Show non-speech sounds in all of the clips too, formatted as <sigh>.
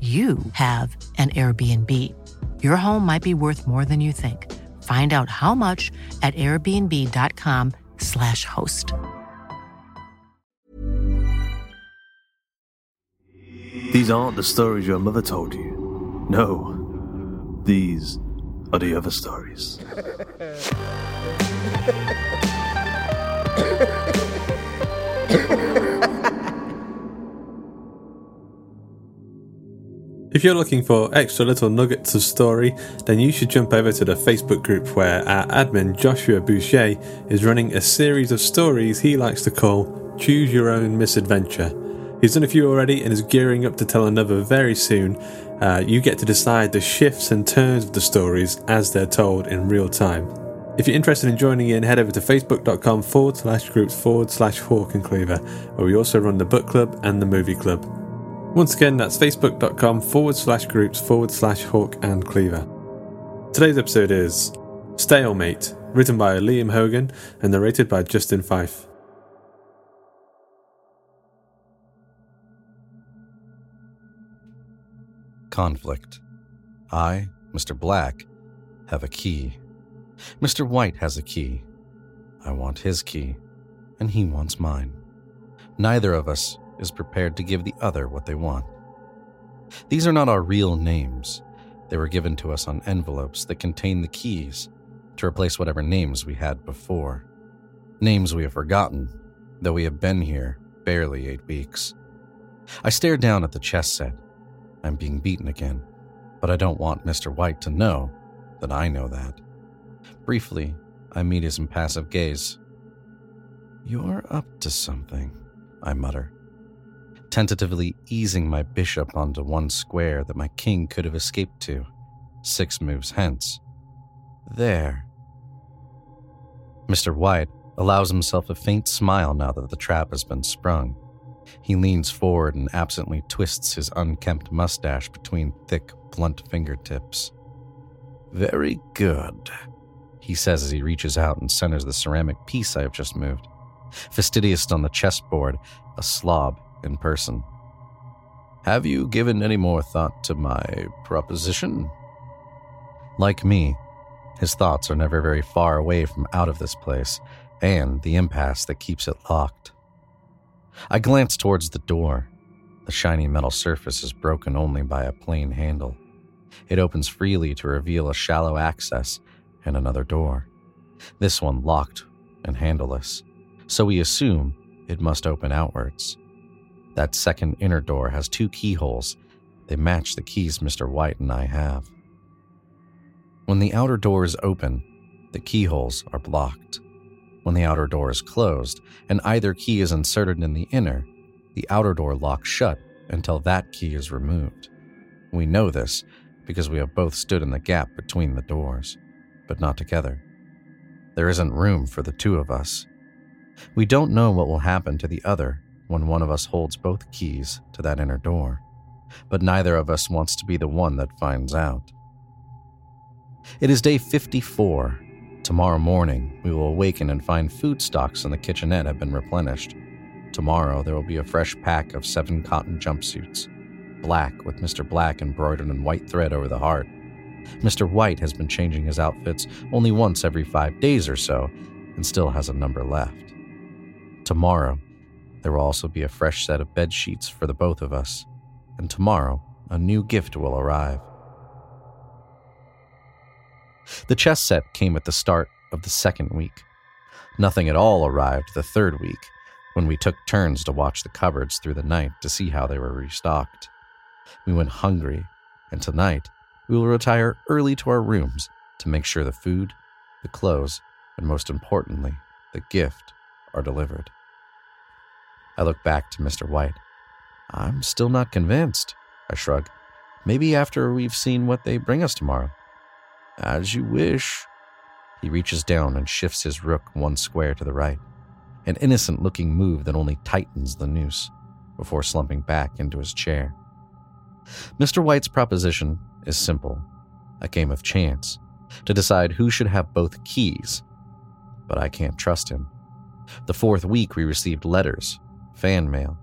you have an Airbnb. Your home might be worth more than you think. Find out how much at airbnb.com/slash host. These aren't the stories your mother told you. No, these are the other stories. <laughs> If you're looking for extra little nuggets of story, then you should jump over to the Facebook group where our admin Joshua Boucher is running a series of stories he likes to call Choose Your Own Misadventure. He's done a few already and is gearing up to tell another very soon. Uh, you get to decide the shifts and turns of the stories as they're told in real time. If you're interested in joining in, head over to facebook.com forward slash groups forward slash Hawk and Cleaver, where we also run the book club and the movie club. Once again, that's facebook.com forward slash groups forward slash Hawk and Cleaver. Today's episode is Stalemate, written by Liam Hogan and narrated by Justin Fife. Conflict. I, Mr. Black, have a key. Mr. White has a key. I want his key, and he wants mine. Neither of us is prepared to give the other what they want. These are not our real names. They were given to us on envelopes that contain the keys to replace whatever names we had before. Names we have forgotten, though we have been here barely eight weeks. I stare down at the chess set. I'm being beaten again, but I don't want Mr. White to know that I know that. Briefly, I meet his impassive gaze. You're up to something, I mutter, tentatively easing my bishop onto one square that my king could have escaped to, six moves hence. There. Mr. White allows himself a faint smile now that the trap has been sprung. He leans forward and absently twists his unkempt mustache between thick, blunt fingertips. Very good, he says as he reaches out and centers the ceramic piece I have just moved. Fastidious on the chessboard, a slob in person. Have you given any more thought to my proposition? Like me, his thoughts are never very far away from out of this place and the impasse that keeps it locked. I glance towards the door. The shiny metal surface is broken only by a plain handle. It opens freely to reveal a shallow access and another door. This one locked and handleless, so we assume it must open outwards. That second inner door has two keyholes They match the keys Mr. White and I have. When the outer door is open, the keyholes are blocked. When the outer door is closed and either key is inserted in the inner, the outer door locks shut until that key is removed. We know this because we have both stood in the gap between the doors, but not together. There isn't room for the two of us. We don't know what will happen to the other when one of us holds both keys to that inner door, but neither of us wants to be the one that finds out. It is day 54. Tomorrow morning, we will awaken and find food stocks in the kitchenette have been replenished. Tomorrow, there will be a fresh pack of seven cotton jumpsuits, black with Mr. Black embroidered in white thread over the heart. Mr. White has been changing his outfits only once every five days or so and still has a number left. Tomorrow, there will also be a fresh set of bed sheets for the both of us, and tomorrow, a new gift will arrive. The chess set came at the start of the second week. Nothing at all arrived the third week, when we took turns to watch the cupboards through the night to see how they were restocked. We went hungry, and tonight we will retire early to our rooms to make sure the food, the clothes, and most importantly, the gift are delivered. I look back to Mr. White. I'm still not convinced, I shrug. Maybe after we've seen what they bring us tomorrow. As you wish. He reaches down and shifts his rook one square to the right, an innocent looking move that only tightens the noose before slumping back into his chair. Mr. White's proposition is simple a game of chance to decide who should have both keys. But I can't trust him. The fourth week, we received letters, fan mail.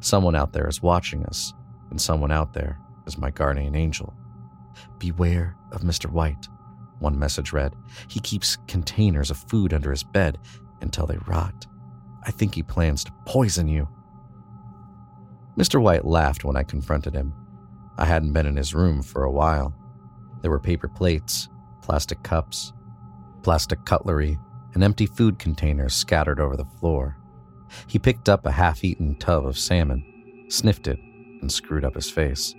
Someone out there is watching us, and someone out there is my guardian angel. Beware of Mr. White, one message read. He keeps containers of food under his bed until they rot. I think he plans to poison you. Mr. White laughed when I confronted him. I hadn't been in his room for a while. There were paper plates, plastic cups, plastic cutlery, and empty food containers scattered over the floor. He picked up a half eaten tub of salmon, sniffed it, and screwed up his face.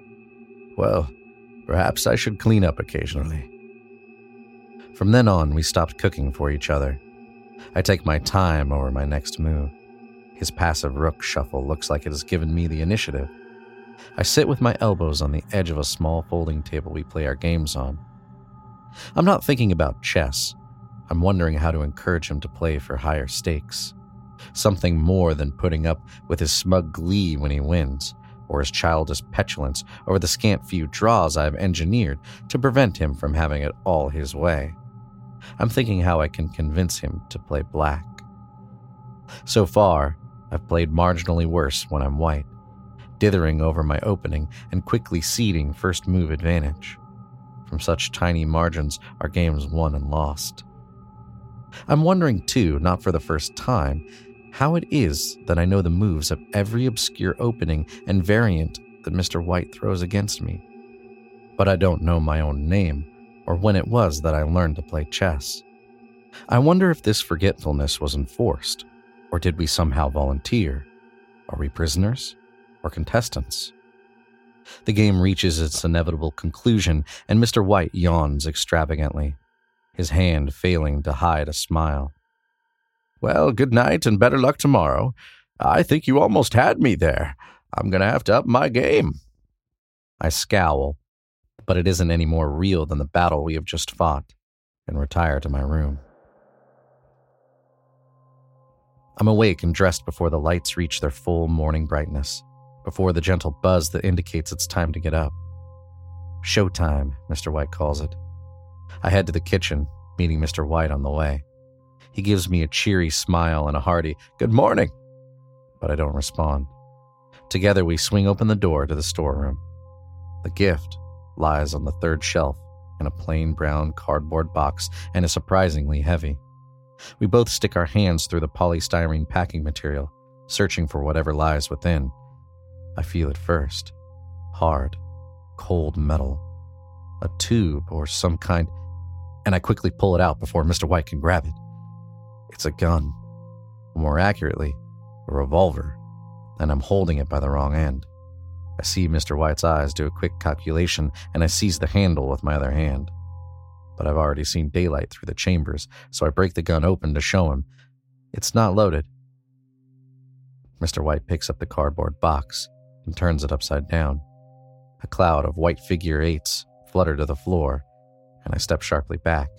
Well, perhaps I should clean up occasionally. From then on, we stopped cooking for each other. I take my time over my next move. His passive rook shuffle looks like it has given me the initiative. I sit with my elbows on the edge of a small folding table we play our games on. I'm not thinking about chess. I'm wondering how to encourage him to play for higher stakes. Something more than putting up with his smug glee when he wins, or his childish petulance over the scant few draws I've engineered to prevent him from having it all his way. I'm thinking how I can convince him to play black. So far, I've played marginally worse when I'm white dithering over my opening and quickly ceding first move advantage. From such tiny margins are games won and lost. I'm wondering, too, not for the first time, how it is that I know the moves of every obscure opening and variant that Mr. White throws against me. But I don't know my own name or when it was that I learned to play chess. I wonder if this forgetfulness was enforced, or did we somehow volunteer? Are we prisoners? or contestants. The game reaches its inevitable conclusion, and Mr. White yawns extravagantly, his hand failing to hide a smile. Well, good night and better luck tomorrow. I think you almost had me there. I'm going to have to up my game. I scowl, but it isn't any more real than the battle we have just fought, and retire to my room. I'm awake and dressed before the lights reach their full morning brightness before the gentle buzz that indicates it's time to get up. Showtime, Mr. White calls it. I head to the kitchen, meeting Mr. White on the way. He gives me a cheery smile and a hearty, Good morning, but I don't respond. Together, we swing open the door to the storeroom. The gift lies on the third shelf in a plain brown cardboard box and is surprisingly heavy. We both stick our hands through the polystyrene packing material, searching for whatever lies within. I feel it first hard, cold metal, a tube or some kind, and I quickly pull it out before Mr. White can grab it. It's a gun, more accurately, a revolver, and I'm holding it by the wrong end. I see Mr. White's eyes do a quick calculation, and I seize the handle with my other hand. But I've already seen daylight through the chambers, so I break the gun open to show him. It's not loaded. Mr. White picks up the cardboard box and turns it upside down. A cloud of white figure eights flutter to the floor, and I step sharply back.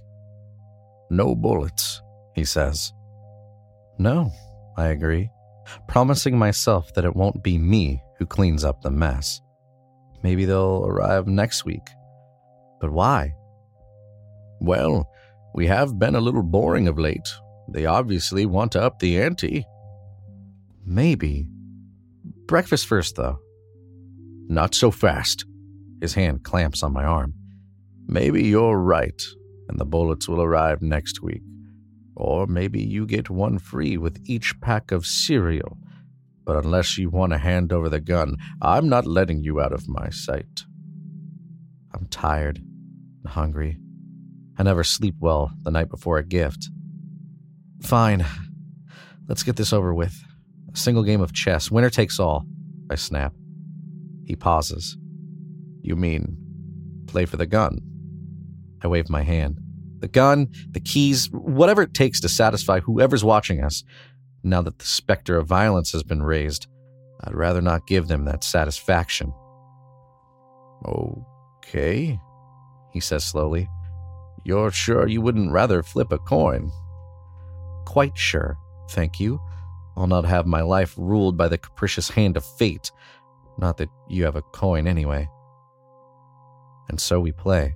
No bullets, he says. No, I agree, promising myself that it won't be me who cleans up the mess. Maybe they'll arrive next week. But why? Well, we have been a little boring of late. They obviously want to up the ante. Maybe. Breakfast first, though. Not so fast. His hand clamps on my arm. Maybe you're right, and the bullets will arrive next week. Or maybe you get one free with each pack of cereal. But unless you want to hand over the gun, I'm not letting you out of my sight. I'm tired and hungry. I never sleep well the night before a gift. Fine. Let's get this over with. A single game of chess. Winner takes all. I snap. He pauses. You mean play for the gun? I wave my hand. The gun, the keys, whatever it takes to satisfy whoever's watching us. Now that the specter of violence has been raised, I'd rather not give them that satisfaction. Okay, he says slowly. You're sure you wouldn't rather flip a coin? Quite sure, thank you. I'll not have my life ruled by the capricious hand of fate. Not that you have a coin anyway. And so we play.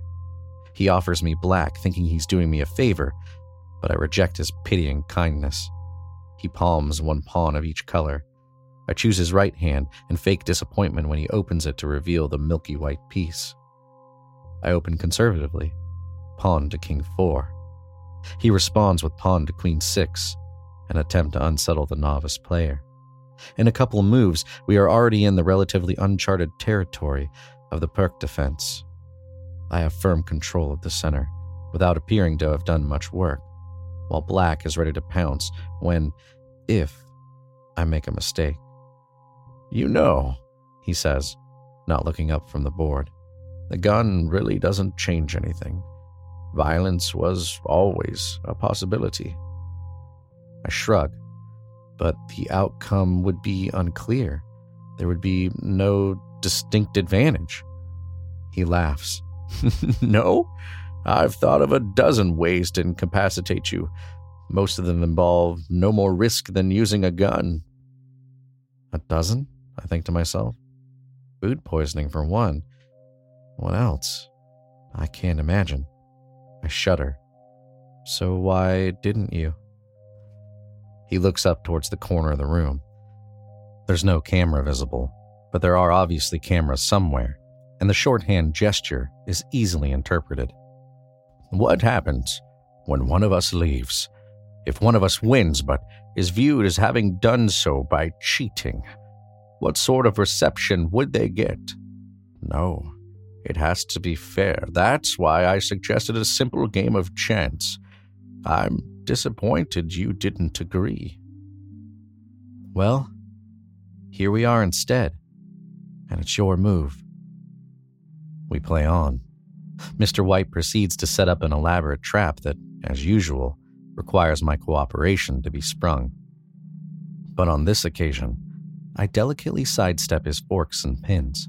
He offers me black, thinking he's doing me a favor, but I reject his pitying kindness. He palms one pawn of each color. I choose his right hand and fake disappointment when he opens it to reveal the milky white piece. I open conservatively, pawn to king 4. He responds with pawn to queen 6, an attempt to unsettle the novice player. In a couple moves, we are already in the relatively uncharted territory of the Pirc defense. I have firm control of the center, without appearing to have done much work, while Black is ready to pounce when, if, I make a mistake. You know, he says, not looking up from the board, the gun really doesn't change anything. Violence was always a possibility. I shrug, but the outcome would be unclear. There would be no distinct advantage. He laughs. <laughs> no, I've thought of a dozen ways to incapacitate you. Most of them involve no more risk than using a gun. A dozen? I think to myself. Food poisoning, for one. What else? I can't imagine. I shudder. So why didn't you? He looks up towards the corner of the room. There's no camera visible, but there are obviously cameras somewhere, and the shorthand gesture is easily interpreted. What happens when one of us leaves? If one of us wins but is viewed as having done so by cheating, what sort of reception would they get? No, it has to be fair. That's why I suggested a simple game of chance. I'm disappointed you didn't agree. Well, here we are instead, and it's your move. We play on. Mr. White proceeds to set up an elaborate trap that, as usual, requires my cooperation to be sprung. But on this occasion, I delicately sidestep his forks and pins,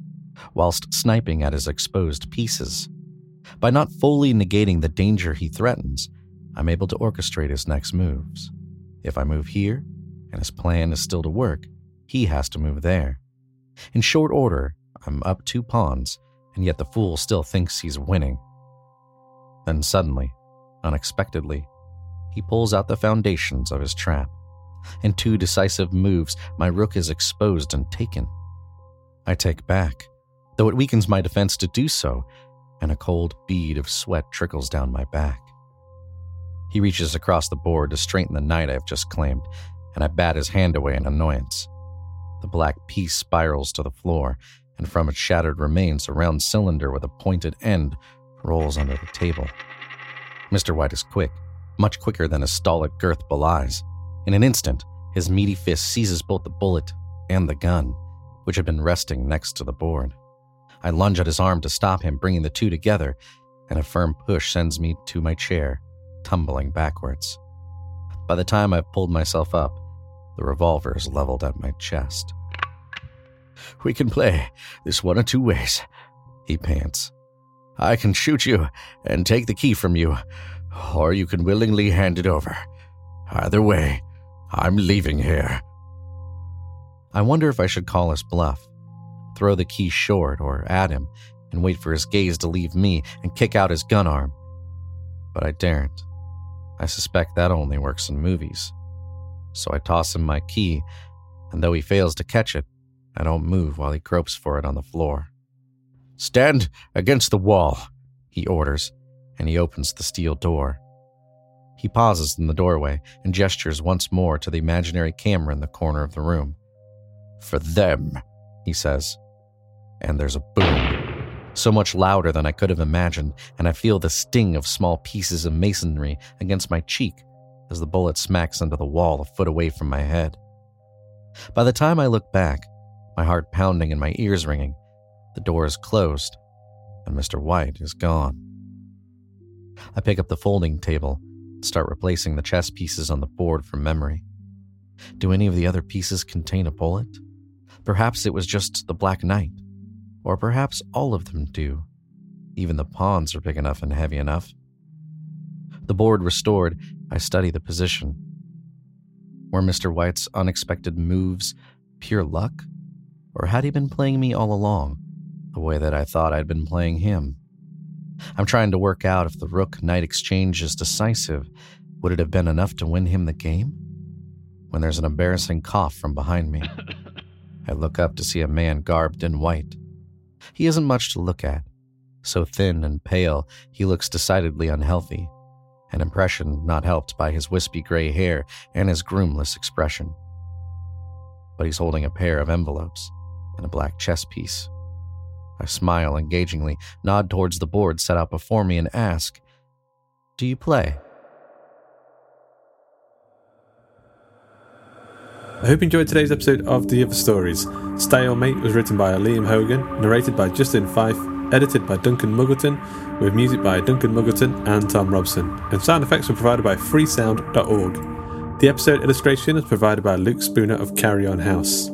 whilst sniping at his exposed pieces. By not fully negating the danger he threatens, I'm able to orchestrate his next moves. If I move here, and his plan is still to work, he has to move there. In short order, I'm up two pawns, and yet the fool still thinks he's winning. Then suddenly, unexpectedly, he pulls out the foundations of his trap. In two decisive moves, my rook is exposed and taken. I take back, though it weakens my defense to do so, and a cold bead of sweat trickles down my back. He reaches across the board to straighten the knight I've just claimed, and I bat his hand away in annoyance. The black piece spirals to the floor, and from its shattered remains, a round cylinder with a pointed end rolls under the table. Mr. White is quick, much quicker than his stolid girth belies. In an instant, his meaty fist seizes both the bullet and the gun, which had been resting next to the board. I lunge at his arm to stop him, bringing the two together, and a firm push sends me to my chair, tumbling backwards. By the time I've pulled myself up, the revolver is leveled at my chest. We can play this one of two ways, he pants. I can shoot you and take the key from you, or you can willingly hand it over. Either way, I'm leaving here. I wonder if I should call his bluff, throw the key short or at him, and wait for his gaze to leave me and kick out his gun arm. But I daren't. I suspect that only works in movies. So I toss him my key, and though he fails to catch it, I don't move while he gropes for it on the floor. Stand against the wall, he orders, and he opens the steel door. He pauses in the doorway and gestures once more to the imaginary camera in the corner of the room. For them, he says. And there's a boom, so much louder than I could have imagined, and I feel the sting of small pieces of masonry against my cheek as the bullet smacks into the wall a foot away from my head. By the time I look back, my heart pounding and my ears ringing, the door is closed, and Mr. White is gone. I pick up the folding table and start replacing the chess pieces on the board from memory. Do any of the other pieces contain a bullet? Perhaps it was just the Black Knight. Or perhaps all of them do. Even the pawns are big enough and heavy enough. The board restored, I study the position. Were Mr. White's unexpected moves pure luck? Or had he been playing me all along? the way that I thought I'd been playing him. I'm trying to work out if the rook knight exchange is decisive. Would it have been enough to win him the game? When there's an embarrassing cough from behind me, <laughs> I look up to see a man garbed in white. He isn't much to look at. So thin and pale, he looks decidedly unhealthy, an impression not helped by his wispy gray hair and his groomless expression. But he's holding a pair of envelopes and a black chess piece I smile engagingly, nod towards the board set out before me, and ask, Do you play? I hope you enjoyed today's episode of The Other Stories. Stalemate was written by Liam Hogan, narrated by Justin Fife, edited by Duncan Muggleton, with music by Duncan Muggleton and Thom Robson, and sound effects were provided by freesound.org. The episode illustration is provided by Luke Spooner of Carrion House.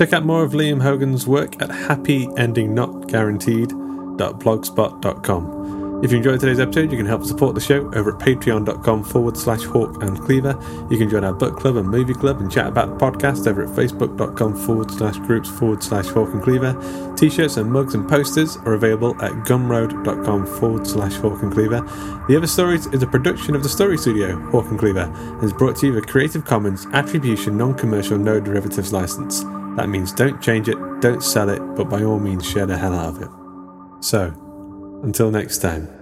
Check out more of Liam Hogan's work at happyendingnotguaranteed.blogspot.com. If you enjoyed today's episode, you can help support the show over at patreon.com forward slash hawk and cleaver. You can join our book club and movie club and chat about the podcast over at facebook.com forward slash groups forward slash hawk and cleaver. T shirts and mugs and posters are available at gumroad.com forward slash hawk and cleaver. The Other Stories is a production of the Story Studio, Hawk and Cleaver, and is brought to you with Creative Commons Attribution Non Commercial No Derivatives License. That means don't change it, don't sell it, but by all means share the hell out of it. So, until next time.